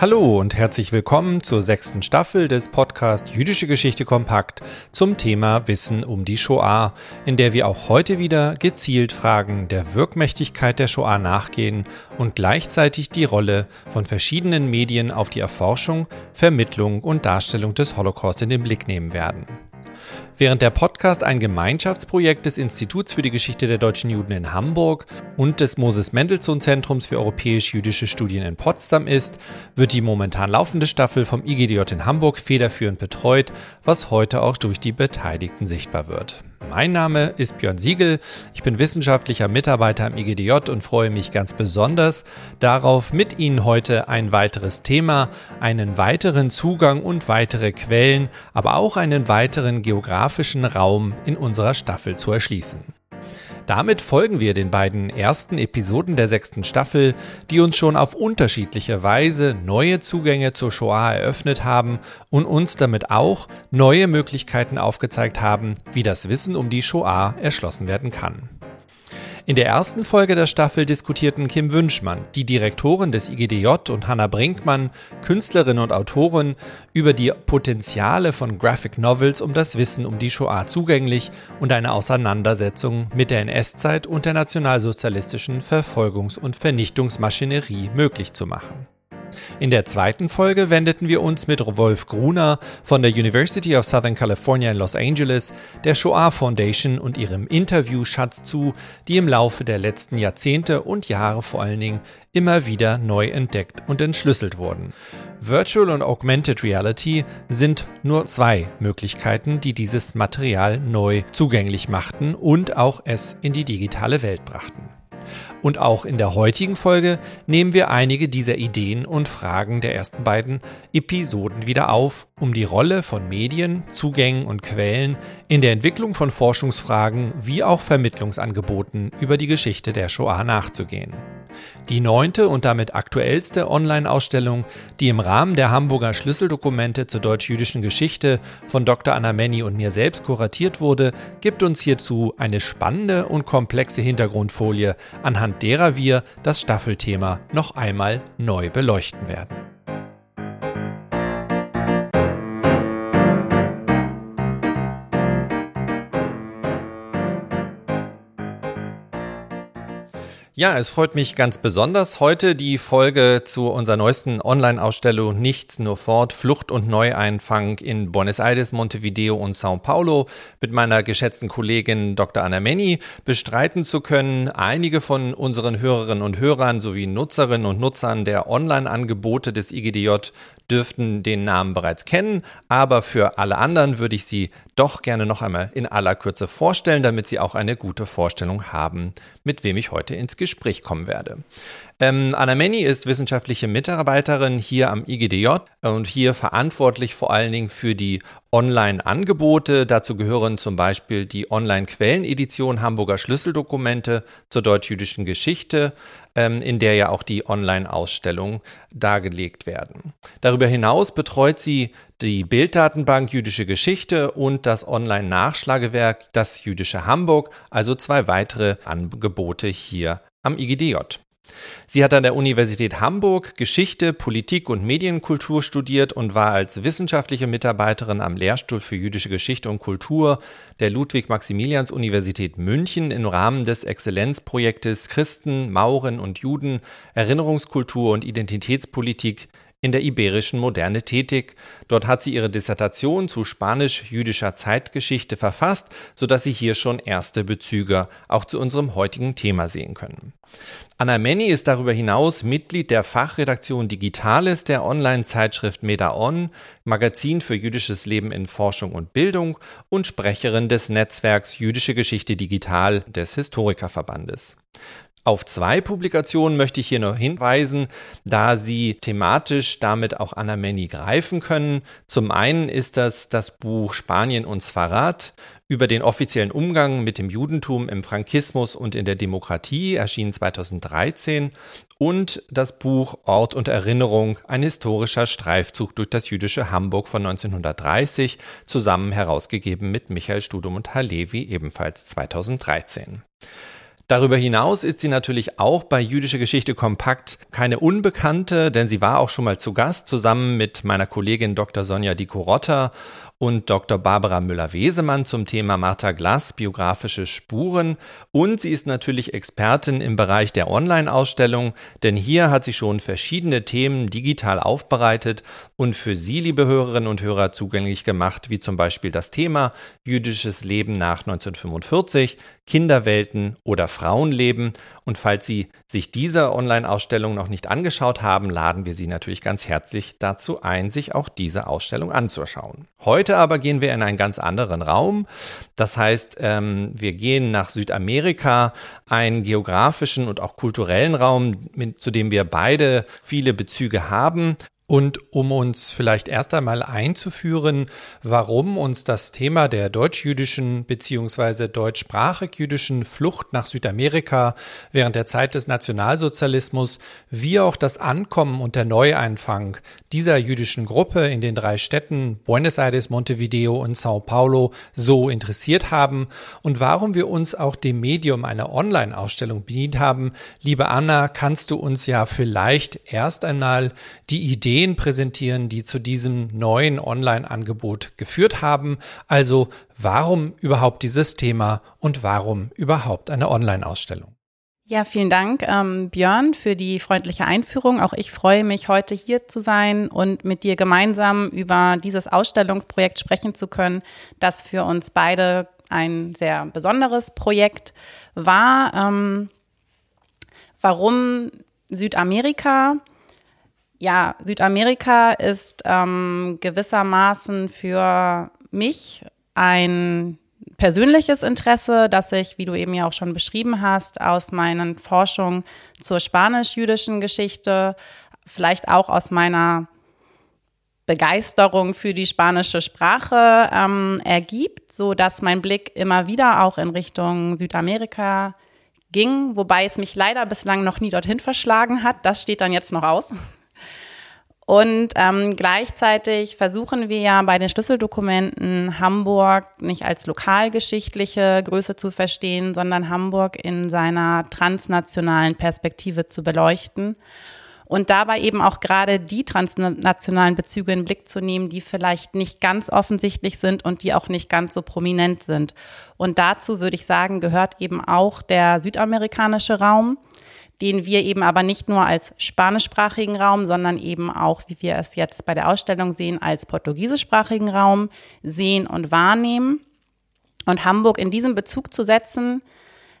Hallo und herzlich willkommen zur sechsten Staffel des Podcast Jüdische Geschichte kompakt zum Thema Wissen um die Shoah, in der wir auch heute wieder gezielt Fragen der Wirkmächtigkeit der Shoah nachgehen und gleichzeitig die Rolle von verschiedenen Medien auf die Erforschung, Vermittlung und Darstellung des Holocaust in den Blick nehmen werden. Während der Podcast ein Gemeinschaftsprojekt des Instituts für die Geschichte der deutschen Juden in Hamburg und des Moses Mendelssohn Zentrums für europäisch-jüdische Studien in Potsdam ist, wird die momentan laufende Staffel vom IGDJ in Hamburg federführend betreut, was heute auch durch die Beteiligten sichtbar wird. Mein Name ist Björn Siegel, ich bin wissenschaftlicher Mitarbeiter am IGDJ und freue mich ganz besonders darauf, mit Ihnen heute ein weiteres Thema, einen weiteren Zugang und weitere Quellen, aber auch einen weiteren geografischen Raum in unserer Staffel zu erschließen. Damit folgen wir den beiden ersten Episoden der sechsten Staffel, die uns schon auf unterschiedliche Weise neue Zugänge zur Shoah eröffnet haben und uns damit auch neue Möglichkeiten aufgezeigt haben, wie das Wissen um die Shoah erschlossen werden kann. In der ersten Folge der Staffel diskutierten Kim Wünschmann, die Direktorin des IGDJ und Hannah Brinkmann, Künstlerin und Autorin, über die Potenziale von Graphic Novels, um das Wissen um die Shoah zugänglich und eine Auseinandersetzung mit der NS-Zeit und der nationalsozialistischen Verfolgungs- und Vernichtungsmaschinerie möglich zu machen. In der zweiten Folge wendeten wir uns mit Wolf Gruner von der University of Southern California in Los Angeles der Shoah Foundation und ihrem Interviewschatz zu, die im Laufe der letzten Jahrzehnte und Jahre vor allen Dingen immer wieder neu entdeckt und entschlüsselt wurden. Virtual und Augmented Reality sind nur zwei Möglichkeiten, die dieses Material neu zugänglich machten und auch es in die digitale Welt brachten. Und auch in der heutigen Folge nehmen wir einige dieser Ideen und Fragen der ersten beiden Episoden wieder auf, um die Rolle von Medien, Zugängen und Quellen in der Entwicklung von Forschungsfragen wie auch Vermittlungsangeboten über die Geschichte der Shoah nachzugehen. Die neunte und damit aktuellste Online-Ausstellung, die im Rahmen der Hamburger Schlüsseldokumente zur deutsch-jüdischen Geschichte von Dr. Anna Menny und mir selbst kuratiert wurde, gibt uns hierzu eine spannende und komplexe Hintergrundfolie, anhand derer wir das Staffelthema noch einmal neu beleuchten werden. Ja, es freut mich ganz besonders. Heute die Folge zu unserer neuesten Online-Ausstellung Nichts nur fort, Flucht und Neueinfang in Buenos Aires, Montevideo und Sao Paulo mit meiner geschätzten Kollegin Dr. Anna Menny bestreiten zu können. Einige von unseren Hörerinnen und Hörern sowie Nutzerinnen und Nutzern der Online-Angebote des IGDJ dürften den Namen bereits kennen, aber für alle anderen würde ich sie doch gerne noch einmal in aller Kürze vorstellen, damit Sie auch eine gute Vorstellung haben, mit wem ich heute ins Gespräch kommen werde. Ähm, Anna Menny ist wissenschaftliche Mitarbeiterin hier am IGDJ und hier verantwortlich vor allen Dingen für die Online-Angebote. Dazu gehören zum Beispiel die Online-Quellenedition Hamburger Schlüsseldokumente zur deutsch-jüdischen Geschichte, ähm, in der ja auch die Online-Ausstellungen dargelegt werden. Darüber hinaus betreut sie die Bilddatenbank Jüdische Geschichte und das Online-Nachschlagewerk Das Jüdische Hamburg, also zwei weitere Angebote hier am IGDJ. Sie hat an der Universität Hamburg Geschichte, Politik und Medienkultur studiert und war als wissenschaftliche Mitarbeiterin am Lehrstuhl für jüdische Geschichte und Kultur der Ludwig-Maximilians-Universität München im Rahmen des Exzellenzprojektes Christen, Mauren und Juden, Erinnerungskultur und Identitätspolitik in der iberischen Moderne tätig. Dort hat sie ihre Dissertation zu spanisch-jüdischer Zeitgeschichte verfasst, sodass Sie hier schon erste Bezüge auch zu unserem heutigen Thema sehen können. Anna Menny ist darüber hinaus Mitglied der Fachredaktion Digitales der Online-Zeitschrift MetaOn, Magazin für jüdisches Leben in Forschung und Bildung und Sprecherin des Netzwerks Jüdische Geschichte Digital des Historikerverbandes. Auf zwei Publikationen möchte ich hier noch hinweisen, da sie thematisch damit auch Anna Menny greifen können. Zum einen ist das das Buch Spanien und Sfarad über den offiziellen Umgang mit dem Judentum im Frankismus und in der Demokratie, erschienen 2013, und das Buch Ort und Erinnerung, ein historischer Streifzug durch das jüdische Hamburg von 1930, zusammen herausgegeben mit Michael Studum und Halevi, ebenfalls 2013. Darüber hinaus ist sie natürlich auch bei Jüdische Geschichte Kompakt keine Unbekannte, denn sie war auch schon mal zu Gast zusammen mit meiner Kollegin Dr. Sonja Dikorotta und Dr. Barbara Müller-Wesemann zum Thema Martha Glass, biografische Spuren. Und sie ist natürlich Expertin im Bereich der Online-Ausstellung, denn hier hat sie schon verschiedene Themen digital aufbereitet und für Sie, liebe Hörerinnen und Hörer, zugänglich gemacht, wie zum Beispiel das Thema jüdisches Leben nach 1945, Kinderwelten oder Frauenleben. Und falls Sie sich diese Online-Ausstellung noch nicht angeschaut haben, laden wir Sie natürlich ganz herzlich dazu ein, sich auch diese Ausstellung anzuschauen. Heute aber gehen wir in einen ganz anderen Raum. Das heißt, ähm, wir gehen nach Südamerika, einen geografischen und auch kulturellen Raum, zu dem wir beide viele Bezüge haben. Und um uns vielleicht erst einmal einzuführen, warum uns das Thema der deutsch-jüdischen bzw. deutschsprachig-jüdischen Flucht nach Südamerika während der Zeit des Nationalsozialismus wie auch das Ankommen und der Neueinfang dieser jüdischen Gruppe in den drei Städten Buenos Aires, Montevideo und Sao Paulo so interessiert haben und warum wir uns auch dem Medium einer Online-Ausstellung bedient haben. Liebe Anna, kannst du uns ja vielleicht erst einmal die Idee Ideen präsentieren, die zu diesem neuen Online-Angebot geführt haben. Also warum überhaupt dieses Thema und warum überhaupt eine Online-Ausstellung? Ja, vielen Dank, ähm, Björn, für die freundliche Einführung. Auch ich freue mich, heute hier zu sein und mit dir gemeinsam über dieses Ausstellungsprojekt sprechen zu können, das für uns beide ein sehr besonderes Projekt war. Ähm, warum Südamerika? Ja, Südamerika ist ähm, gewissermaßen für mich ein persönliches Interesse, das ich, wie du eben ja auch schon beschrieben hast, aus meinen Forschungen zur spanisch-jüdischen Geschichte, vielleicht auch aus meiner Begeisterung für die spanische Sprache ähm, ergibt, so dass mein Blick immer wieder auch in Richtung Südamerika ging, wobei es mich leider bislang noch nie dorthin verschlagen hat. Das steht dann jetzt noch aus. Und ähm, gleichzeitig versuchen wir ja bei den Schlüsseldokumenten Hamburg nicht als lokalgeschichtliche Größe zu verstehen, sondern Hamburg in seiner transnationalen Perspektive zu beleuchten und dabei eben auch gerade die transnationalen Bezüge in den Blick zu nehmen, die vielleicht nicht ganz offensichtlich sind und die auch nicht ganz so prominent sind. Und dazu würde ich sagen, gehört eben auch der südamerikanische Raum den wir eben aber nicht nur als spanischsprachigen Raum, sondern eben auch, wie wir es jetzt bei der Ausstellung sehen, als portugiesischsprachigen Raum sehen und wahrnehmen. Und Hamburg in diesem Bezug zu setzen,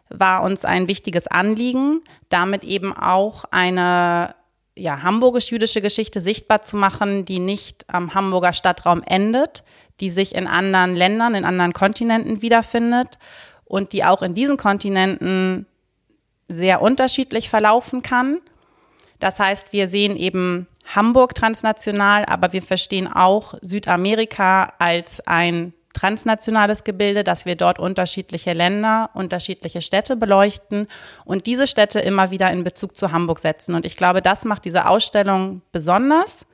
war uns ein wichtiges Anliegen, damit eben auch eine ja, hamburgisch-jüdische Geschichte sichtbar zu machen, die nicht am Hamburger Stadtraum endet, die sich in anderen Ländern, in anderen Kontinenten wiederfindet und die auch in diesen Kontinenten sehr unterschiedlich verlaufen kann. Das heißt, wir sehen eben Hamburg transnational, aber wir verstehen auch Südamerika als ein transnationales Gebilde, dass wir dort unterschiedliche Länder, unterschiedliche Städte beleuchten und diese Städte immer wieder in Bezug zu Hamburg setzen. Und ich glaube, das macht diese Ausstellung besonders.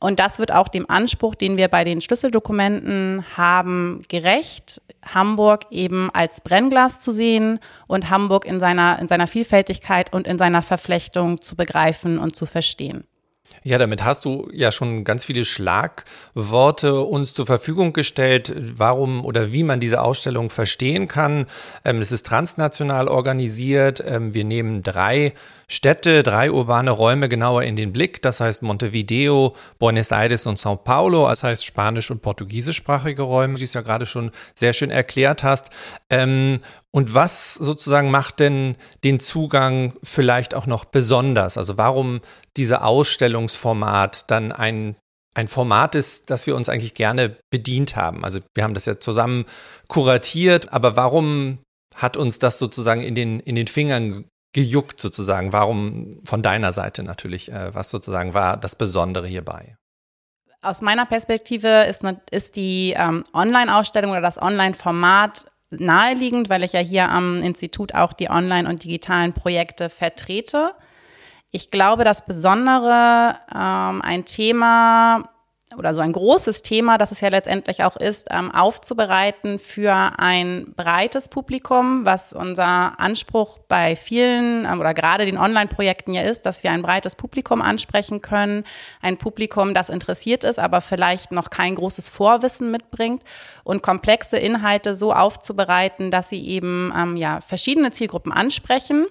Und das wird auch dem Anspruch, den wir bei den Schlüsseldokumenten haben, gerecht, Hamburg eben als Brennglas zu sehen und Hamburg in seiner, in seiner Vielfältigkeit und in seiner Verflechtung zu begreifen und zu verstehen. Ja, damit hast du ja schon ganz viele Schlagworte uns zur Verfügung gestellt, warum oder wie man diese Ausstellung verstehen kann. Ähm, es ist transnational organisiert. Ähm, wir nehmen drei Städte, drei urbane Räume genauer in den Blick. Das heißt Montevideo, Buenos Aires und Sao Paulo. Das heißt spanisch- und portugiesischsprachige Räume, wie du es ja gerade schon sehr schön erklärt hast. Ähm, und was sozusagen macht denn den Zugang vielleicht auch noch besonders? Also warum diese Ausstellungsformat dann ein ein Format ist, das wir uns eigentlich gerne bedient haben. Also wir haben das ja zusammen kuratiert, aber warum hat uns das sozusagen in den, in den Fingern gejuckt sozusagen? Warum von deiner Seite natürlich, äh, was sozusagen war das Besondere hierbei? Aus meiner Perspektive ist, ist die ähm, Online-Ausstellung oder das Online-Format naheliegend, weil ich ja hier am Institut auch die Online- und digitalen Projekte vertrete. Ich glaube, das Besondere, ähm, ein Thema oder so ein großes Thema, das es ja letztendlich auch ist, ähm, aufzubereiten für ein breites Publikum, was unser Anspruch bei vielen ähm, oder gerade den Online-Projekten ja ist, dass wir ein breites Publikum ansprechen können, ein Publikum, das interessiert ist, aber vielleicht noch kein großes Vorwissen mitbringt und komplexe Inhalte so aufzubereiten, dass sie eben ähm, ja verschiedene Zielgruppen ansprechen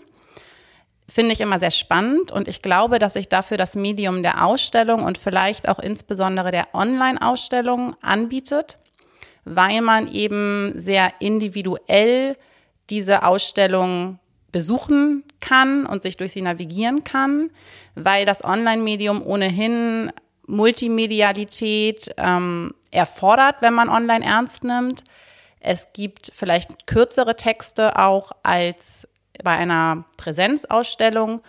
finde ich immer sehr spannend und ich glaube, dass sich dafür das Medium der Ausstellung und vielleicht auch insbesondere der Online-Ausstellung anbietet, weil man eben sehr individuell diese Ausstellung besuchen kann und sich durch sie navigieren kann, weil das Online-Medium ohnehin Multimedialität ähm, erfordert, wenn man online ernst nimmt. Es gibt vielleicht kürzere Texte auch als bei einer Präsenzausstellung,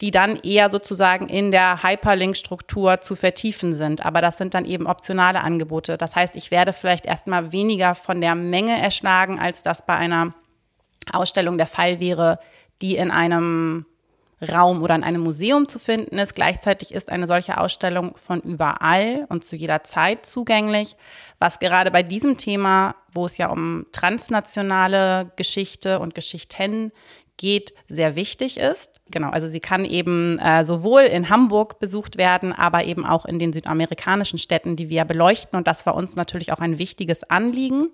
die dann eher sozusagen in der Hyperlink-Struktur zu vertiefen sind. Aber das sind dann eben optionale Angebote. Das heißt, ich werde vielleicht erstmal weniger von der Menge erschlagen, als das bei einer Ausstellung der Fall wäre, die in einem Raum oder in einem Museum zu finden ist. Gleichzeitig ist eine solche Ausstellung von überall und zu jeder Zeit zugänglich, was gerade bei diesem Thema, wo es ja um transnationale Geschichte und Geschichten geht, sehr wichtig ist. Genau, also sie kann eben äh, sowohl in Hamburg besucht werden, aber eben auch in den südamerikanischen Städten, die wir beleuchten. Und das war uns natürlich auch ein wichtiges Anliegen.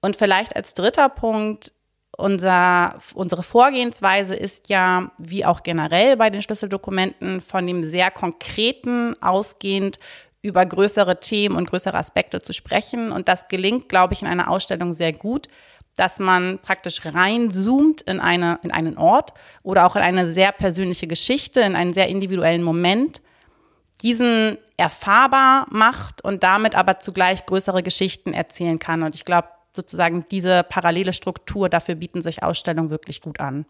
Und vielleicht als dritter Punkt unser, unsere Vorgehensweise ist ja, wie auch generell bei den Schlüsseldokumenten, von dem sehr konkreten ausgehend über größere Themen und größere Aspekte zu sprechen. Und das gelingt, glaube ich, in einer Ausstellung sehr gut, dass man praktisch reinzoomt in, eine, in einen Ort oder auch in eine sehr persönliche Geschichte, in einen sehr individuellen Moment, diesen erfahrbar macht und damit aber zugleich größere Geschichten erzählen kann. Und ich glaube, sozusagen diese parallele Struktur, dafür bieten sich Ausstellungen wirklich gut an.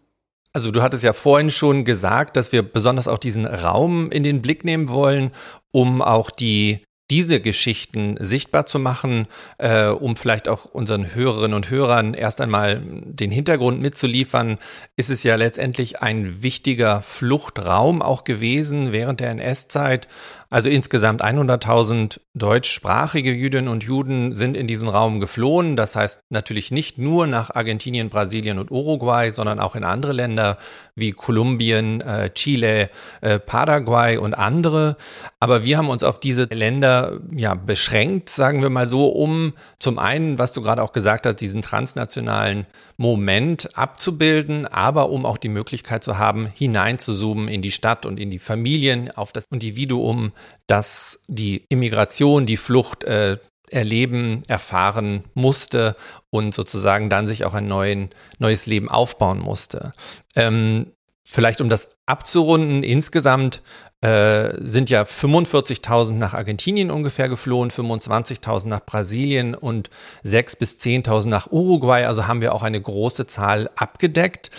Also du hattest ja vorhin schon gesagt, dass wir besonders auch diesen Raum in den Blick nehmen wollen, um auch die diese Geschichten sichtbar zu machen, äh, um vielleicht auch unseren Hörerinnen und Hörern erst einmal den Hintergrund mitzuliefern, ist es ja letztendlich ein wichtiger Fluchtraum auch gewesen während der NS-Zeit. Also insgesamt 100.000 deutschsprachige Jüdinnen und Juden sind in diesen Raum geflohen. Das heißt natürlich nicht nur nach Argentinien, Brasilien und Uruguay, sondern auch in andere Länder wie Kolumbien, äh, Chile, äh, Paraguay und andere. Aber wir haben uns auf diese Länder ja beschränkt, sagen wir mal so, um zum einen, was du gerade auch gesagt hast, diesen transnationalen Moment abzubilden, aber um auch die Möglichkeit zu haben, hineinzuzoomen in die Stadt und in die Familien, auf das Individuum, das die Immigration, die Flucht äh, erleben, erfahren musste und sozusagen dann sich auch ein neuen, neues Leben aufbauen musste. Ähm, vielleicht um das abzurunden, insgesamt äh, sind ja 45.000 nach Argentinien ungefähr geflohen, 25.000 nach Brasilien und 6.000 bis 10.000 nach Uruguay. Also haben wir auch eine große Zahl abgedeckt.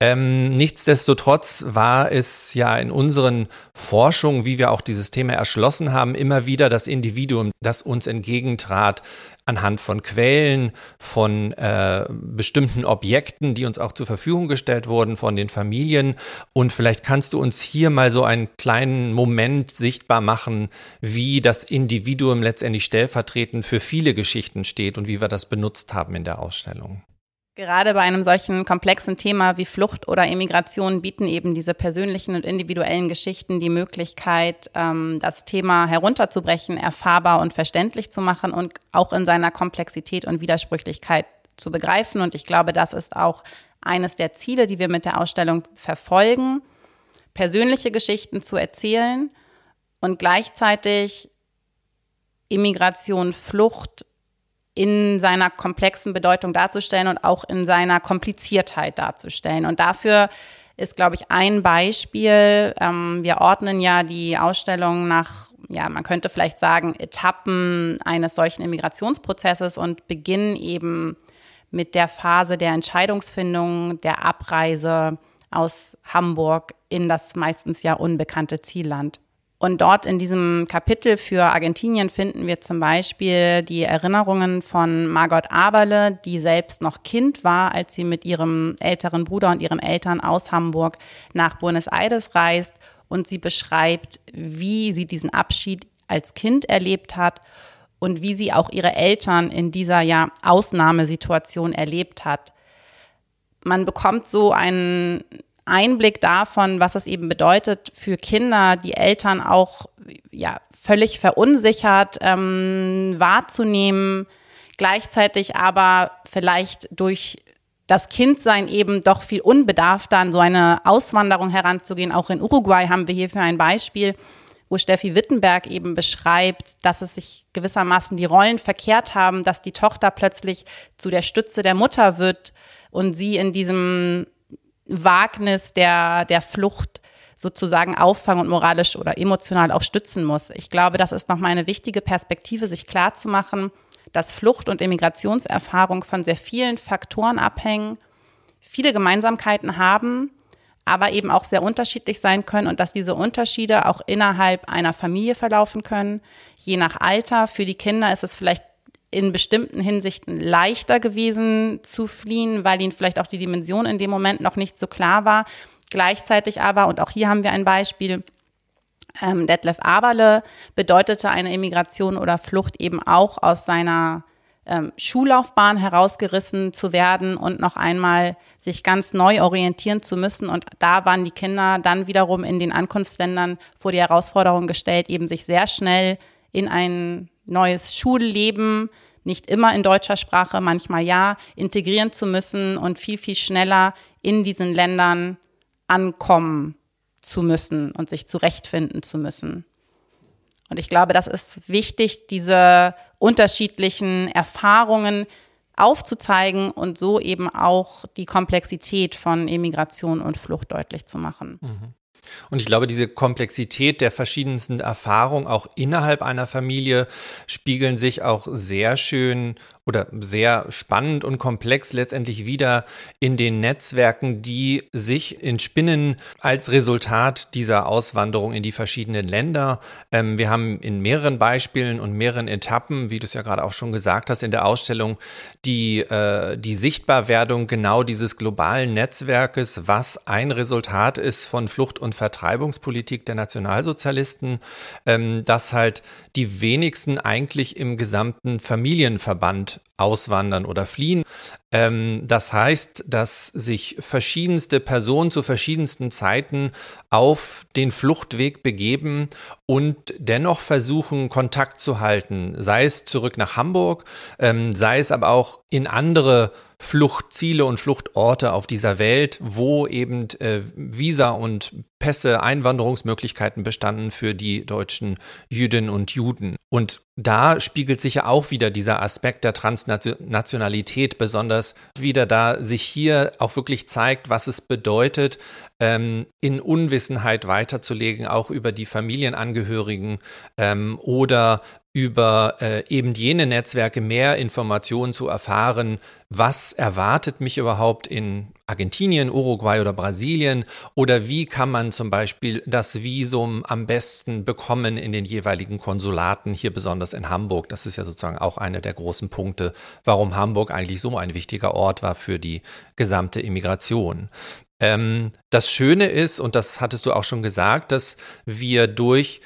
Ähm, nichtsdestotrotz war es ja in unseren Forschungen, wie wir auch dieses Thema erschlossen haben, immer wieder das Individuum, das uns entgegentrat, anhand von Quellen, von äh, bestimmten Objekten, die uns auch zur Verfügung gestellt wurden von den Familien. Und vielleicht kannst du uns hier mal so einen kleinen Moment sichtbar machen, wie das Individuum letztendlich stellvertretend für viele Geschichten steht und wie wir das benutzt haben in der Ausstellung. Gerade bei einem solchen komplexen Thema wie Flucht oder Immigration bieten eben diese persönlichen und individuellen Geschichten die Möglichkeit, ähm, das Thema herunterzubrechen, erfahrbar und verständlich zu machen und auch in seiner Komplexität und Widersprüchlichkeit zu begreifen. Und ich glaube, das ist auch eines der Ziele, die wir mit der Ausstellung verfolgen, persönliche Geschichten zu erzählen und gleichzeitig Immigration, Flucht in seiner komplexen Bedeutung darzustellen und auch in seiner Kompliziertheit darzustellen. Und dafür ist, glaube ich, ein Beispiel. Ähm, wir ordnen ja die Ausstellung nach, ja, man könnte vielleicht sagen, Etappen eines solchen Immigrationsprozesses und beginnen eben mit der Phase der Entscheidungsfindung, der Abreise aus Hamburg in das meistens ja unbekannte Zielland. Und dort in diesem Kapitel für Argentinien finden wir zum Beispiel die Erinnerungen von Margot Aberle, die selbst noch Kind war, als sie mit ihrem älteren Bruder und ihren Eltern aus Hamburg nach Buenos Aires reist. Und sie beschreibt, wie sie diesen Abschied als Kind erlebt hat und wie sie auch ihre Eltern in dieser ja Ausnahmesituation erlebt hat. Man bekommt so einen Einblick davon, was es eben bedeutet für Kinder, die Eltern auch ja völlig verunsichert ähm, wahrzunehmen, gleichzeitig aber vielleicht durch das Kindsein eben doch viel unbedarfter an so eine Auswanderung heranzugehen. Auch in Uruguay haben wir hierfür ein Beispiel, wo Steffi Wittenberg eben beschreibt, dass es sich gewissermaßen die Rollen verkehrt haben, dass die Tochter plötzlich zu der Stütze der Mutter wird und sie in diesem Wagnis der, der Flucht sozusagen auffangen und moralisch oder emotional auch stützen muss. Ich glaube, das ist nochmal eine wichtige Perspektive, sich klarzumachen, dass Flucht und Immigrationserfahrung von sehr vielen Faktoren abhängen, viele Gemeinsamkeiten haben, aber eben auch sehr unterschiedlich sein können und dass diese Unterschiede auch innerhalb einer Familie verlaufen können. Je nach Alter, für die Kinder ist es vielleicht in bestimmten Hinsichten leichter gewesen zu fliehen, weil ihnen vielleicht auch die Dimension in dem Moment noch nicht so klar war. Gleichzeitig aber, und auch hier haben wir ein Beispiel, ähm, Detlef Aberle bedeutete eine Immigration oder Flucht eben auch aus seiner ähm, Schullaufbahn herausgerissen zu werden und noch einmal sich ganz neu orientieren zu müssen. Und da waren die Kinder dann wiederum in den Ankunftsländern vor die Herausforderung gestellt, eben sich sehr schnell in ein neues Schulleben, nicht immer in deutscher Sprache, manchmal ja, integrieren zu müssen und viel, viel schneller in diesen Ländern ankommen zu müssen und sich zurechtfinden zu müssen. Und ich glaube, das ist wichtig, diese unterschiedlichen Erfahrungen aufzuzeigen und so eben auch die Komplexität von Immigration und Flucht deutlich zu machen. Mhm. Und ich glaube, diese Komplexität der verschiedensten Erfahrungen auch innerhalb einer Familie spiegeln sich auch sehr schön oder sehr spannend und komplex letztendlich wieder in den Netzwerken, die sich entspinnen als Resultat dieser Auswanderung in die verschiedenen Länder. Ähm, wir haben in mehreren Beispielen und mehreren Etappen, wie du es ja gerade auch schon gesagt hast, in der Ausstellung die, äh, die Sichtbarwerdung genau dieses globalen Netzwerkes, was ein Resultat ist von Flucht- und Vertreibungspolitik der Nationalsozialisten, ähm, dass halt die wenigsten eigentlich im gesamten Familienverband auswandern oder fliehen. Ähm, das heißt, dass sich verschiedenste Personen zu verschiedensten Zeiten auf den Fluchtweg begeben und dennoch versuchen, Kontakt zu halten, sei es zurück nach Hamburg, ähm, sei es aber auch in andere Fluchtziele und Fluchtorte auf dieser Welt, wo eben äh, Visa und Pässe, Einwanderungsmöglichkeiten bestanden für die deutschen Jüdinnen und Juden. Und da spiegelt sich ja auch wieder dieser Aspekt der Transnationalität besonders wieder, da sich hier auch wirklich zeigt, was es bedeutet, ähm, in Unwissenheit weiterzulegen, auch über die Familienangehörigen ähm, oder über äh, eben jene Netzwerke mehr Informationen zu erfahren, was erwartet mich überhaupt in Argentinien, Uruguay oder Brasilien oder wie kann man zum Beispiel das Visum am besten bekommen in den jeweiligen Konsulaten, hier besonders in Hamburg. Das ist ja sozusagen auch einer der großen Punkte, warum Hamburg eigentlich so ein wichtiger Ort war für die gesamte Immigration. Ähm, das Schöne ist, und das hattest du auch schon gesagt, dass wir durch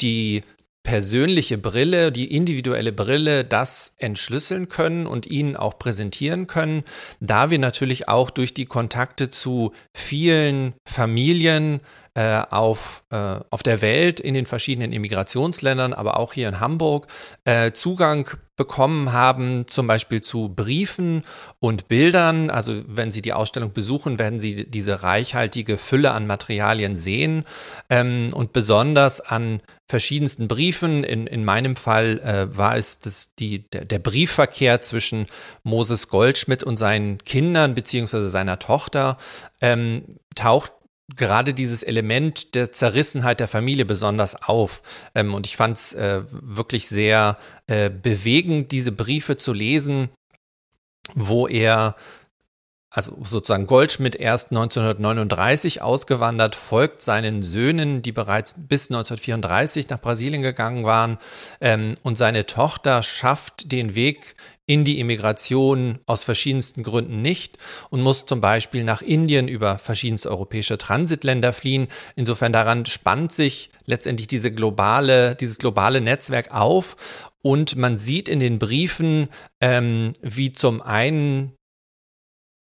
die persönliche Brille, die individuelle Brille, das entschlüsseln können und ihnen auch präsentieren können, da wir natürlich auch durch die Kontakte zu vielen Familien äh, auf, äh, auf der Welt, in den verschiedenen Immigrationsländern, aber auch hier in Hamburg, äh, Zugang bekommen haben, zum Beispiel zu Briefen und Bildern. Also wenn Sie die Ausstellung besuchen, werden Sie diese reichhaltige Fülle an Materialien sehen ähm, und besonders an verschiedensten Briefen. In, in meinem Fall äh, war es das, die, der, der, Briefverkehr zwischen Moses Goldschmidt und seinen Kindern beziehungsweise seiner Tochter ähm, taucht gerade dieses Element der Zerrissenheit der Familie besonders auf. Ähm, und ich fand es äh, wirklich sehr äh, bewegend, diese Briefe zu lesen, wo er also sozusagen Goldschmidt erst 1939 ausgewandert, folgt seinen Söhnen, die bereits bis 1934 nach Brasilien gegangen waren. Ähm, und seine Tochter schafft den Weg in die Immigration aus verschiedensten Gründen nicht und muss zum Beispiel nach Indien über verschiedenste europäische Transitländer fliehen. Insofern daran spannt sich letztendlich diese globale, dieses globale Netzwerk auf und man sieht in den Briefen, ähm, wie zum einen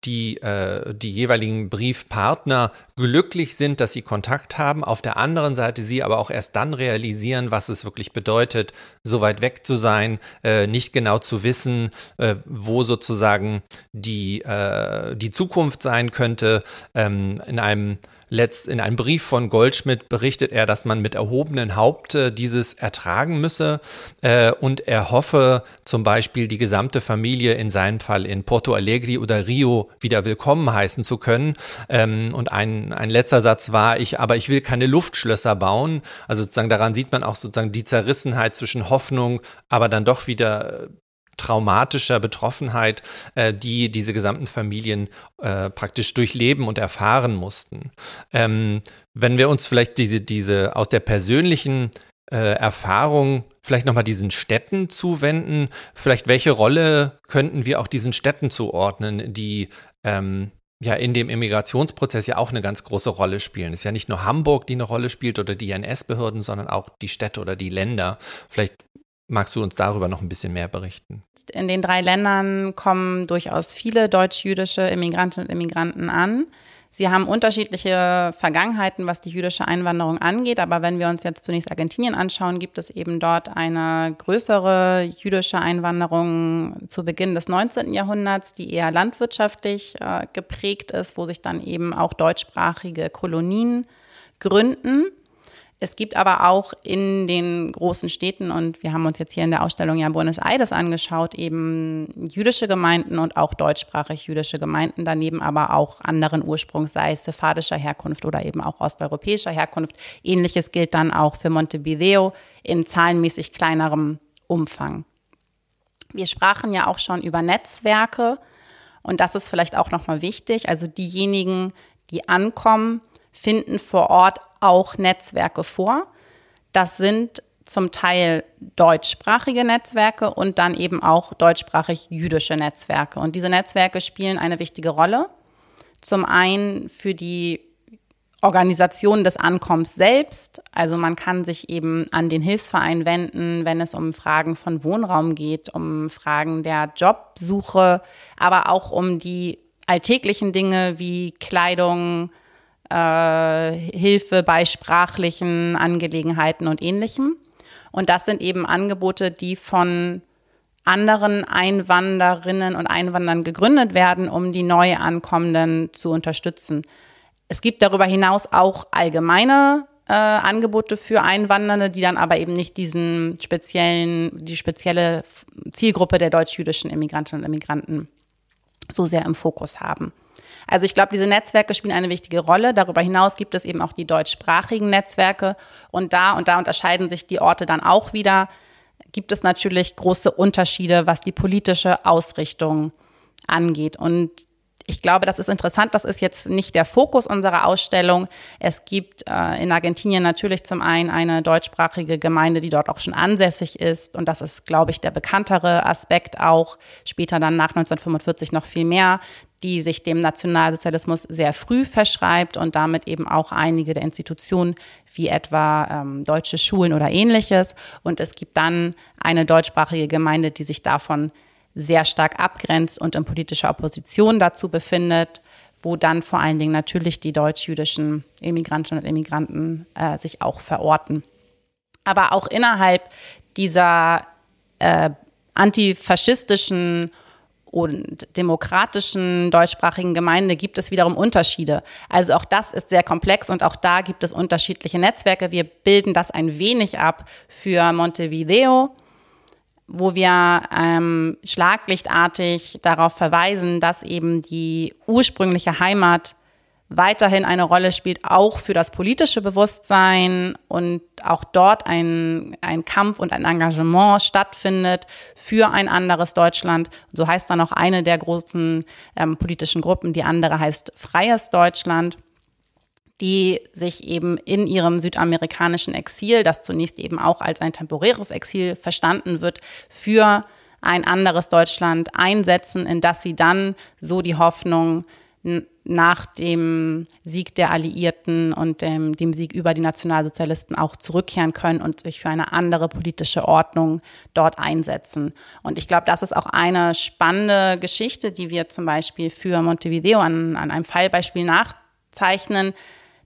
die, äh, die jeweiligen Briefpartner glücklich sind, dass sie Kontakt haben. Auf der anderen Seite sie aber auch erst dann realisieren, was es wirklich bedeutet, so weit weg zu sein, äh, nicht genau zu wissen, äh, wo sozusagen die, äh, die Zukunft sein könnte. Ähm, in einem Letzt in einem Brief von Goldschmidt berichtet er, dass man mit erhobenen Haupte dieses ertragen müsse äh, und er hoffe zum Beispiel die gesamte Familie in seinem Fall in Porto Alegre oder Rio wieder willkommen heißen zu können. Ähm, und ein, ein letzter Satz war, ich, aber ich will keine Luftschlösser bauen. Also sozusagen daran sieht man auch sozusagen die Zerrissenheit zwischen Hoffnung, aber dann doch wieder traumatischer Betroffenheit, äh, die diese gesamten Familien äh, praktisch durchleben und erfahren mussten. Ähm, wenn wir uns vielleicht diese, diese aus der persönlichen äh, Erfahrung vielleicht nochmal diesen Städten zuwenden, vielleicht welche Rolle könnten wir auch diesen Städten zuordnen, die ähm, ja in dem Immigrationsprozess ja auch eine ganz große Rolle spielen. Es ist ja nicht nur Hamburg, die eine Rolle spielt oder die NS-Behörden, sondern auch die Städte oder die Länder. Vielleicht Magst du uns darüber noch ein bisschen mehr berichten? In den drei Ländern kommen durchaus viele deutsch-jüdische Immigrantinnen und Immigranten an. Sie haben unterschiedliche Vergangenheiten, was die jüdische Einwanderung angeht. Aber wenn wir uns jetzt zunächst Argentinien anschauen, gibt es eben dort eine größere jüdische Einwanderung zu Beginn des 19. Jahrhunderts, die eher landwirtschaftlich äh, geprägt ist, wo sich dann eben auch deutschsprachige Kolonien gründen. Es gibt aber auch in den großen Städten, und wir haben uns jetzt hier in der Ausstellung ja Buenos Aires angeschaut, eben jüdische Gemeinden und auch deutschsprachig jüdische Gemeinden, daneben aber auch anderen Ursprungs, sei es sephardischer Herkunft oder eben auch osteuropäischer Herkunft. Ähnliches gilt dann auch für Montevideo in zahlenmäßig kleinerem Umfang. Wir sprachen ja auch schon über Netzwerke und das ist vielleicht auch nochmal wichtig. Also diejenigen, die ankommen, finden vor Ort auch Netzwerke vor. Das sind zum Teil deutschsprachige Netzwerke und dann eben auch deutschsprachig jüdische Netzwerke. Und diese Netzwerke spielen eine wichtige Rolle. Zum einen für die Organisation des Ankommens selbst. Also man kann sich eben an den Hilfsverein wenden, wenn es um Fragen von Wohnraum geht, um Fragen der Jobsuche, aber auch um die alltäglichen Dinge wie Kleidung, äh, Hilfe bei sprachlichen Angelegenheiten und ähnlichem. Und das sind eben Angebote, die von anderen Einwanderinnen und Einwanderern gegründet werden, um die neu ankommenden zu unterstützen. Es gibt darüber hinaus auch allgemeine äh, Angebote für Einwandernde, die dann aber eben nicht diesen speziellen, die spezielle Zielgruppe der deutsch-jüdischen Immigrantinnen und Immigranten so sehr im Fokus haben. Also ich glaube, diese Netzwerke spielen eine wichtige Rolle. Darüber hinaus gibt es eben auch die deutschsprachigen Netzwerke. Und da, und da unterscheiden sich die Orte dann auch wieder, gibt es natürlich große Unterschiede, was die politische Ausrichtung angeht. Und ich glaube, das ist interessant. Das ist jetzt nicht der Fokus unserer Ausstellung. Es gibt äh, in Argentinien natürlich zum einen eine deutschsprachige Gemeinde, die dort auch schon ansässig ist. Und das ist, glaube ich, der bekanntere Aspekt auch. Später dann nach 1945 noch viel mehr, die sich dem Nationalsozialismus sehr früh verschreibt und damit eben auch einige der Institutionen wie etwa ähm, deutsche Schulen oder ähnliches. Und es gibt dann eine deutschsprachige Gemeinde, die sich davon sehr stark abgrenzt und in politischer Opposition dazu befindet, wo dann vor allen Dingen natürlich die deutsch-jüdischen Immigrantinnen und Immigranten äh, sich auch verorten. Aber auch innerhalb dieser äh, antifaschistischen und demokratischen deutschsprachigen Gemeinde gibt es wiederum Unterschiede. Also auch das ist sehr komplex und auch da gibt es unterschiedliche Netzwerke. Wir bilden das ein wenig ab für Montevideo wo wir ähm, schlaglichtartig darauf verweisen, dass eben die ursprüngliche Heimat weiterhin eine Rolle spielt, auch für das politische Bewusstsein und auch dort ein, ein Kampf und ein Engagement stattfindet für ein anderes Deutschland. So heißt dann auch eine der großen ähm, politischen Gruppen, die andere heißt Freies Deutschland die sich eben in ihrem südamerikanischen Exil, das zunächst eben auch als ein temporäres Exil verstanden wird, für ein anderes Deutschland einsetzen, in das sie dann so die Hoffnung nach dem Sieg der Alliierten und dem, dem, Sieg über die Nationalsozialisten auch zurückkehren können und sich für eine andere politische Ordnung dort einsetzen. Und ich glaube, das ist auch eine spannende Geschichte, die wir zum Beispiel für Montevideo an, an einem Fallbeispiel nachzeichnen,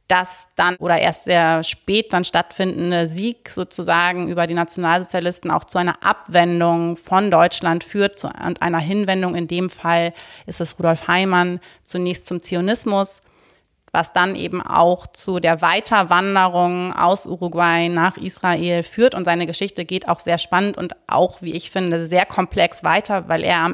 dass dann oder erst sehr spät dann stattfindende Sieg sozusagen über die Nationalsozialisten auch zu einer Abwendung von Deutschland führt und einer Hinwendung. In dem Fall ist es Rudolf Heimann zunächst zum Zionismus, was dann eben auch zu der Weiterwanderung aus Uruguay nach Israel führt. Und seine Geschichte geht auch sehr spannend und auch, wie ich finde, sehr komplex weiter, weil er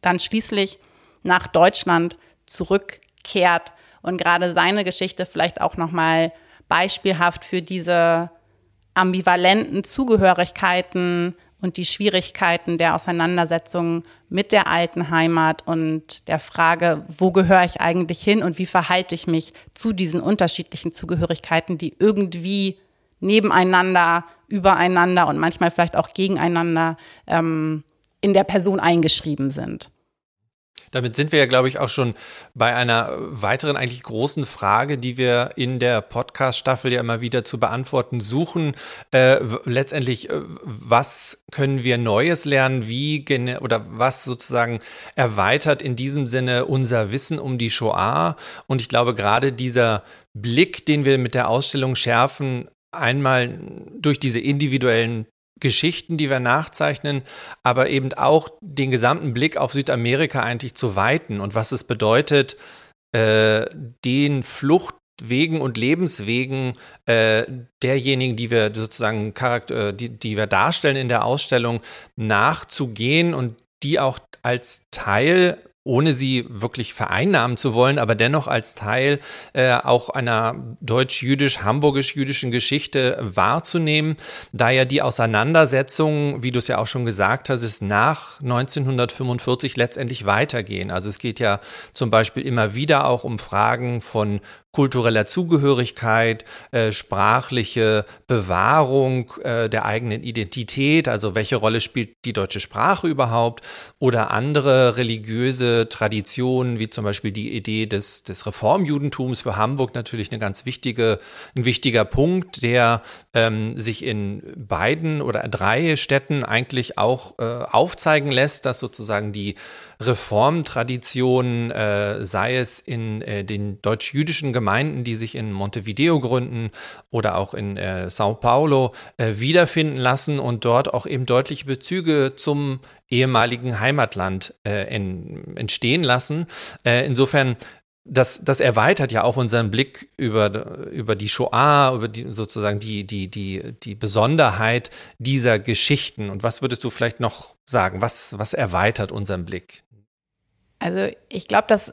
dann schließlich nach Deutschland zurückkehrt und gerade seine Geschichte vielleicht auch nochmal beispielhaft für diese ambivalenten Zugehörigkeiten und die Schwierigkeiten der Auseinandersetzung mit der alten Heimat und der Frage, wo gehöre ich eigentlich hin und wie verhalte ich mich zu diesen unterschiedlichen Zugehörigkeiten, die irgendwie nebeneinander, übereinander und manchmal vielleicht auch gegeneinander ähm, in der Person eingeschrieben sind. Damit sind wir ja, glaube ich, auch schon bei einer weiteren eigentlich großen Frage, die wir in der Podcast-Staffel ja immer wieder zu beantworten suchen. Äh, letztendlich, äh, was können wir Neues lernen? Wie oder was sozusagen erweitert in diesem Sinne unser Wissen um die Shoah? Und ich glaube, gerade dieser Blick, den wir mit der Ausstellung schärfen, einmal durch diese individuellen Geschichten, die wir nachzeichnen, aber eben auch den gesamten Blick auf Südamerika eigentlich zu weiten und was es bedeutet, äh, den Fluchtwegen und Lebenswegen äh, derjenigen, die wir sozusagen äh, die, die wir darstellen in der Ausstellung, nachzugehen und die auch als Teil ohne sie wirklich vereinnahmen zu wollen, aber dennoch als Teil äh, auch einer deutsch-jüdisch-hamburgisch-jüdischen Geschichte wahrzunehmen, da ja die Auseinandersetzungen, wie du es ja auch schon gesagt hast, ist nach 1945 letztendlich weitergehen. Also es geht ja zum Beispiel immer wieder auch um Fragen von kultureller Zugehörigkeit, äh, sprachliche Bewahrung äh, der eigenen Identität, also welche Rolle spielt die deutsche Sprache überhaupt oder andere religiöse Traditionen, wie zum Beispiel die Idee des, des Reformjudentums für Hamburg natürlich eine ganz wichtige, ein wichtiger Punkt, der ähm, sich in beiden oder drei Städten eigentlich auch äh, aufzeigen lässt, dass sozusagen die Reformtradition, äh, sei es in äh, den deutsch-jüdischen Gemeinden, die sich in Montevideo gründen oder auch in äh, Sao Paulo äh, wiederfinden lassen und dort auch eben deutliche Bezüge zum ehemaligen Heimatland äh, in, entstehen lassen. Äh, insofern das, das erweitert ja auch unseren Blick über, über die Shoah, über die, sozusagen die, die, die, die Besonderheit dieser Geschichten. Und was würdest du vielleicht noch sagen? Was, was erweitert unseren Blick? Also ich glaube, das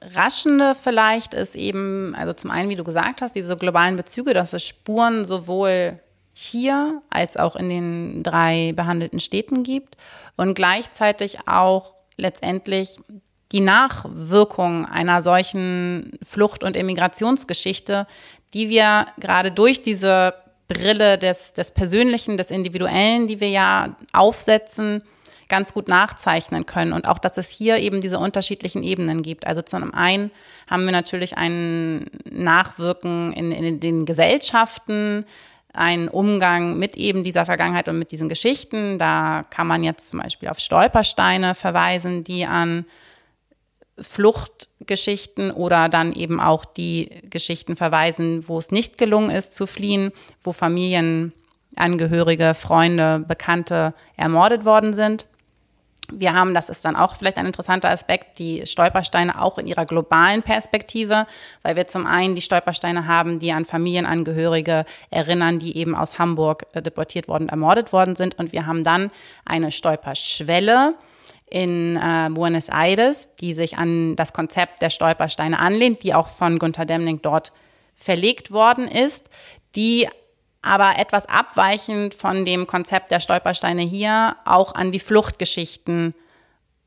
Überraschende vielleicht ist eben, also zum einen, wie du gesagt hast, diese globalen Bezüge, dass es Spuren sowohl hier als auch in den drei behandelten Städten gibt und gleichzeitig auch letztendlich die Nachwirkung einer solchen Flucht- und Immigrationsgeschichte, die wir gerade durch diese Brille des, des Persönlichen, des Individuellen, die wir ja aufsetzen, ganz gut nachzeichnen können. Und auch, dass es hier eben diese unterschiedlichen Ebenen gibt. Also zum einen haben wir natürlich ein Nachwirken in, in den Gesellschaften, einen Umgang mit eben dieser Vergangenheit und mit diesen Geschichten. Da kann man jetzt zum Beispiel auf Stolpersteine verweisen, die an Fluchtgeschichten oder dann eben auch die Geschichten verweisen, wo es nicht gelungen ist zu fliehen, wo Familienangehörige, Freunde, Bekannte ermordet worden sind. Wir haben, das ist dann auch vielleicht ein interessanter Aspekt, die Stolpersteine auch in ihrer globalen Perspektive, weil wir zum einen die Stolpersteine haben, die an Familienangehörige erinnern, die eben aus Hamburg äh, deportiert worden, ermordet worden sind. Und wir haben dann eine Stolperschwelle, in äh, Buenos Aires, die sich an das Konzept der Stolpersteine anlehnt, die auch von Gunter Demning dort verlegt worden ist, die aber etwas abweichend von dem Konzept der Stolpersteine hier auch an die Fluchtgeschichten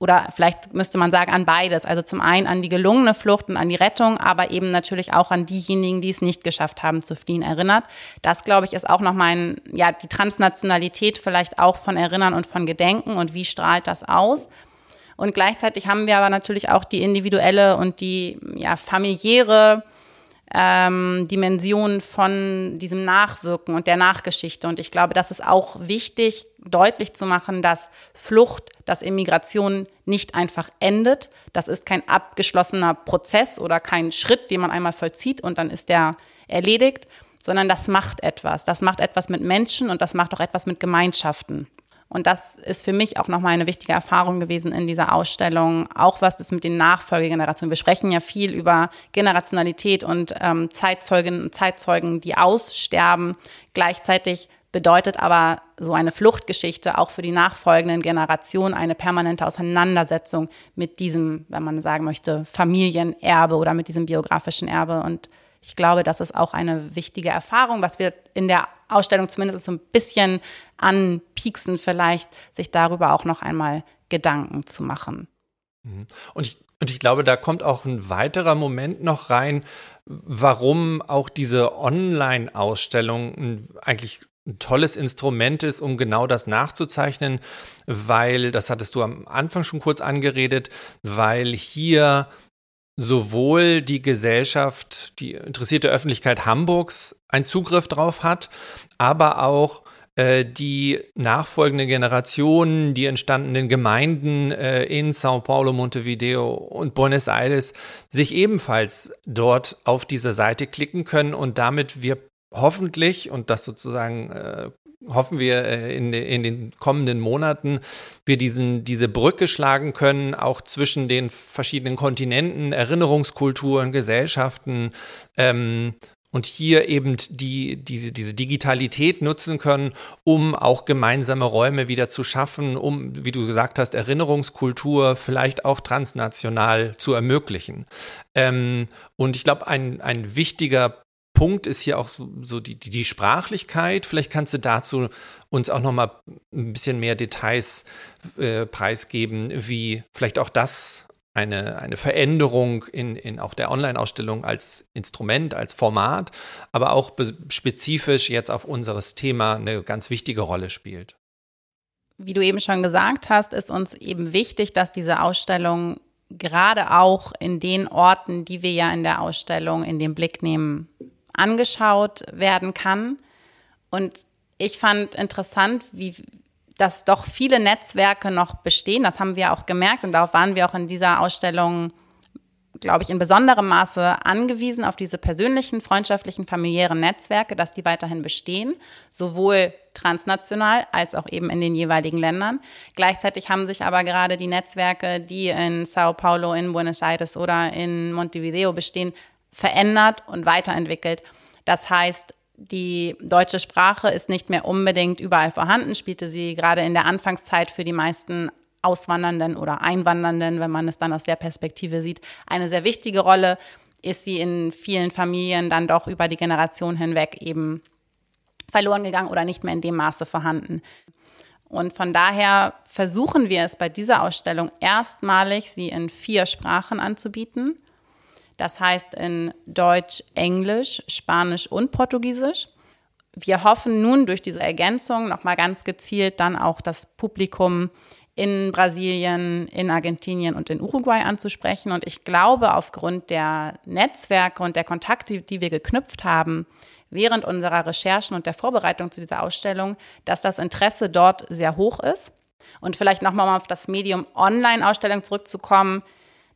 oder vielleicht müsste man sagen an beides. Also zum einen an die gelungene Flucht und an die Rettung, aber eben natürlich auch an diejenigen, die es nicht geschafft haben zu fliehen, erinnert. Das, glaube ich, ist auch noch mein, ja, die Transnationalität vielleicht auch von Erinnern und von Gedenken und wie strahlt das aus. Und gleichzeitig haben wir aber natürlich auch die individuelle und die ja, familiäre ähm, Dimension von diesem Nachwirken und der Nachgeschichte. Und ich glaube, das ist auch wichtig, deutlich zu machen, dass Flucht, dass Immigration nicht einfach endet. Das ist kein abgeschlossener Prozess oder kein Schritt, den man einmal vollzieht und dann ist der erledigt, sondern das macht etwas. Das macht etwas mit Menschen und das macht auch etwas mit Gemeinschaften. Und das ist für mich auch nochmal eine wichtige Erfahrung gewesen in dieser Ausstellung, auch was das mit den Nachfolgegenerationen. Wir sprechen ja viel über Generationalität und ähm, Zeitzeuginnen und Zeitzeugen, die aussterben. Gleichzeitig bedeutet aber so eine Fluchtgeschichte auch für die nachfolgenden Generationen eine permanente Auseinandersetzung mit diesem, wenn man sagen möchte, Familienerbe oder mit diesem biografischen Erbe. Und ich glaube, das ist auch eine wichtige Erfahrung, was wir in der Ausstellung zumindest so ein bisschen anpieksen, vielleicht sich darüber auch noch einmal Gedanken zu machen. Mhm. Und ich, und ich glaube, da kommt auch ein weiterer Moment noch rein, warum auch diese Online-Ausstellung eigentlich ein tolles Instrument ist, um genau das nachzuzeichnen, weil, das hattest du am Anfang schon kurz angeredet, weil hier sowohl die Gesellschaft, die interessierte Öffentlichkeit Hamburgs einen Zugriff drauf hat, aber auch äh, die nachfolgende Generationen, die entstandenen Gemeinden äh, in Sao Paulo, Montevideo und Buenos Aires sich ebenfalls dort auf diese Seite klicken können und damit wir hoffentlich, und das sozusagen äh, hoffen wir äh, in, in den kommenden Monaten, wir diesen, diese Brücke schlagen können, auch zwischen den verschiedenen Kontinenten, Erinnerungskulturen, Gesellschaften, ähm, und hier eben die, diese, diese Digitalität nutzen können, um auch gemeinsame Räume wieder zu schaffen, um, wie du gesagt hast, Erinnerungskultur vielleicht auch transnational zu ermöglichen. Ähm, und ich glaube, ein, ein wichtiger Punkt ist hier auch so, so die, die, die, Sprachlichkeit. Vielleicht kannst du dazu uns auch noch mal ein bisschen mehr Details äh, preisgeben, wie vielleicht auch das eine, eine Veränderung in, in auch der Online-Ausstellung als Instrument, als Format, aber auch spezifisch jetzt auf unseres Thema eine ganz wichtige Rolle spielt. Wie du eben schon gesagt hast, ist uns eben wichtig, dass diese Ausstellung gerade auch in den Orten, die wir ja in der Ausstellung in den Blick nehmen, angeschaut werden kann. Und ich fand interessant, wie dass doch viele Netzwerke noch bestehen. Das haben wir auch gemerkt und darauf waren wir auch in dieser Ausstellung, glaube ich, in besonderem Maße angewiesen, auf diese persönlichen, freundschaftlichen, familiären Netzwerke, dass die weiterhin bestehen, sowohl transnational als auch eben in den jeweiligen Ländern. Gleichzeitig haben sich aber gerade die Netzwerke, die in Sao Paulo, in Buenos Aires oder in Montevideo bestehen, verändert und weiterentwickelt. Das heißt, die deutsche Sprache ist nicht mehr unbedingt überall vorhanden, spielte sie gerade in der Anfangszeit für die meisten Auswandernden oder Einwandernden, wenn man es dann aus der Perspektive sieht, eine sehr wichtige Rolle, ist sie in vielen Familien dann doch über die Generation hinweg eben verloren gegangen oder nicht mehr in dem Maße vorhanden. Und von daher versuchen wir es bei dieser Ausstellung erstmalig, sie in vier Sprachen anzubieten. Das heißt in Deutsch, Englisch, Spanisch und Portugiesisch. Wir hoffen nun durch diese Ergänzung nochmal ganz gezielt dann auch das Publikum in Brasilien, in Argentinien und in Uruguay anzusprechen. Und ich glaube, aufgrund der Netzwerke und der Kontakte, die wir geknüpft haben, während unserer Recherchen und der Vorbereitung zu dieser Ausstellung, dass das Interesse dort sehr hoch ist. Und vielleicht nochmal auf das Medium Online-Ausstellung zurückzukommen.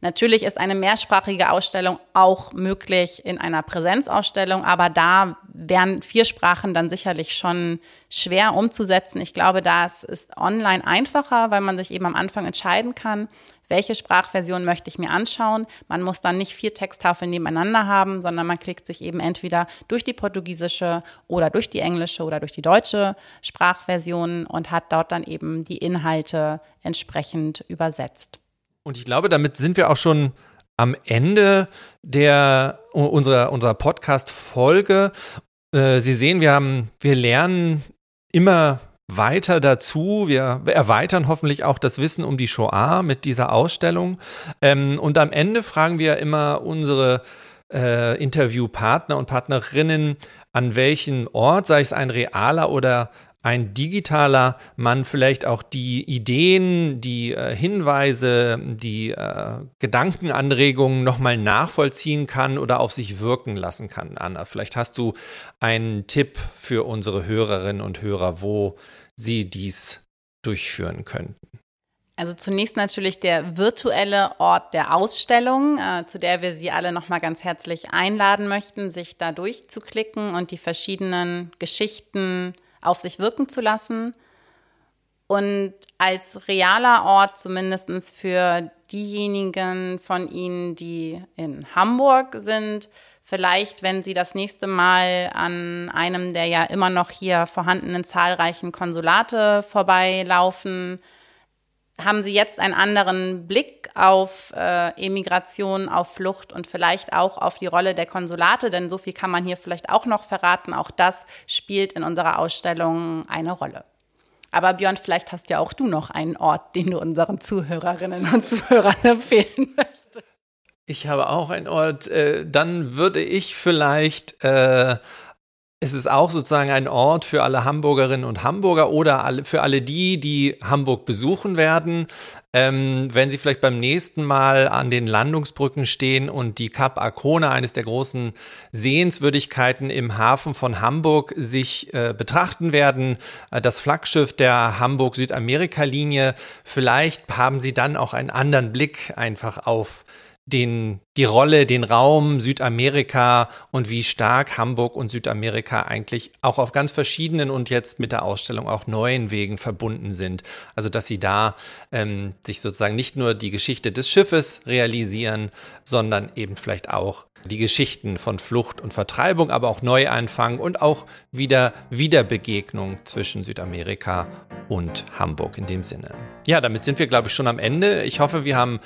Natürlich ist eine mehrsprachige Ausstellung auch möglich in einer Präsenzausstellung, aber da wären vier Sprachen dann sicherlich schon schwer umzusetzen. Ich glaube, das ist online einfacher, weil man sich eben am Anfang entscheiden kann, welche Sprachversion möchte ich mir anschauen. Man muss dann nicht vier Texttafeln nebeneinander haben, sondern man klickt sich eben entweder durch die portugiesische oder durch die englische oder durch die deutsche Sprachversion und hat dort dann eben die Inhalte entsprechend übersetzt. Und ich glaube, damit sind wir auch schon am Ende der, unserer, unserer Podcast-Folge. Äh, Sie sehen, wir haben, wir lernen immer weiter dazu. Wir erweitern hoffentlich auch das Wissen um die Shoah mit dieser Ausstellung. Ähm, und am Ende fragen wir immer unsere äh, Interviewpartner und Partnerinnen, an welchen Ort, sei es ein realer oder ein digitaler Mann vielleicht auch die Ideen, die äh, Hinweise, die äh, Gedankenanregungen nochmal nachvollziehen kann oder auf sich wirken lassen kann. Anna, vielleicht hast du einen Tipp für unsere Hörerinnen und Hörer, wo sie dies durchführen könnten. Also zunächst natürlich der virtuelle Ort der Ausstellung, äh, zu der wir Sie alle nochmal ganz herzlich einladen möchten, sich da durchzuklicken und die verschiedenen Geschichten, auf sich wirken zu lassen. Und als realer Ort zumindest für diejenigen von Ihnen, die in Hamburg sind, vielleicht, wenn Sie das nächste Mal an einem der ja immer noch hier vorhandenen zahlreichen Konsulate vorbeilaufen, haben Sie jetzt einen anderen Blick auf äh, Emigration, auf Flucht und vielleicht auch auf die Rolle der Konsulate, denn so viel kann man hier vielleicht auch noch verraten. Auch das spielt in unserer Ausstellung eine Rolle. Aber Björn, vielleicht hast ja auch du noch einen Ort, den du unseren Zuhörerinnen und Zuhörern empfehlen möchtest. Ich habe auch einen Ort. Äh, dann würde ich vielleicht äh, es ist auch sozusagen ein Ort für alle Hamburgerinnen und Hamburger oder alle, für alle die, die Hamburg besuchen werden. Ähm, wenn Sie vielleicht beim nächsten Mal an den Landungsbrücken stehen und die Cap Arcona, eines der großen Sehenswürdigkeiten im Hafen von Hamburg, sich äh, betrachten werden, äh, das Flaggschiff der Hamburg-Südamerika-Linie, vielleicht haben Sie dann auch einen anderen Blick einfach auf den, die Rolle, den Raum Südamerika und wie stark Hamburg und Südamerika eigentlich auch auf ganz verschiedenen und jetzt mit der Ausstellung auch neuen Wegen verbunden sind. Also dass sie da ähm, sich sozusagen nicht nur die Geschichte des Schiffes realisieren, sondern eben vielleicht auch die Geschichten von Flucht und Vertreibung, aber auch Neuanfang und auch wieder Wiederbegegnung zwischen Südamerika und Hamburg in dem Sinne. Ja, damit sind wir, glaube ich, schon am Ende. Ich hoffe, wir haben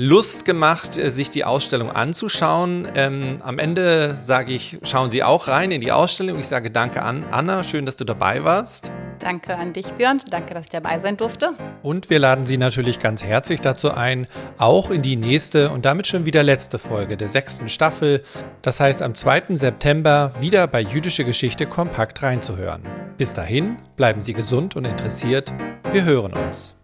Lust gemacht, äh, sich die Ausstellung anzuschauen. Ähm, am Ende sage ich, schauen Sie auch rein in die Ausstellung. Ich sage danke an Anna, schön, dass du dabei warst. Danke an dich, Björn. Danke, dass ich dabei sein durfte. Und wir laden Sie natürlich ganz herzlich dazu ein, auch in die nächste und damit schon wieder letzte Folge der sechsten Staffel, das heißt am 2. September, wieder bei Jüdische Geschichte kompakt reinzuhören. Bis dahin, bleiben Sie gesund und interessiert. Wir hören uns.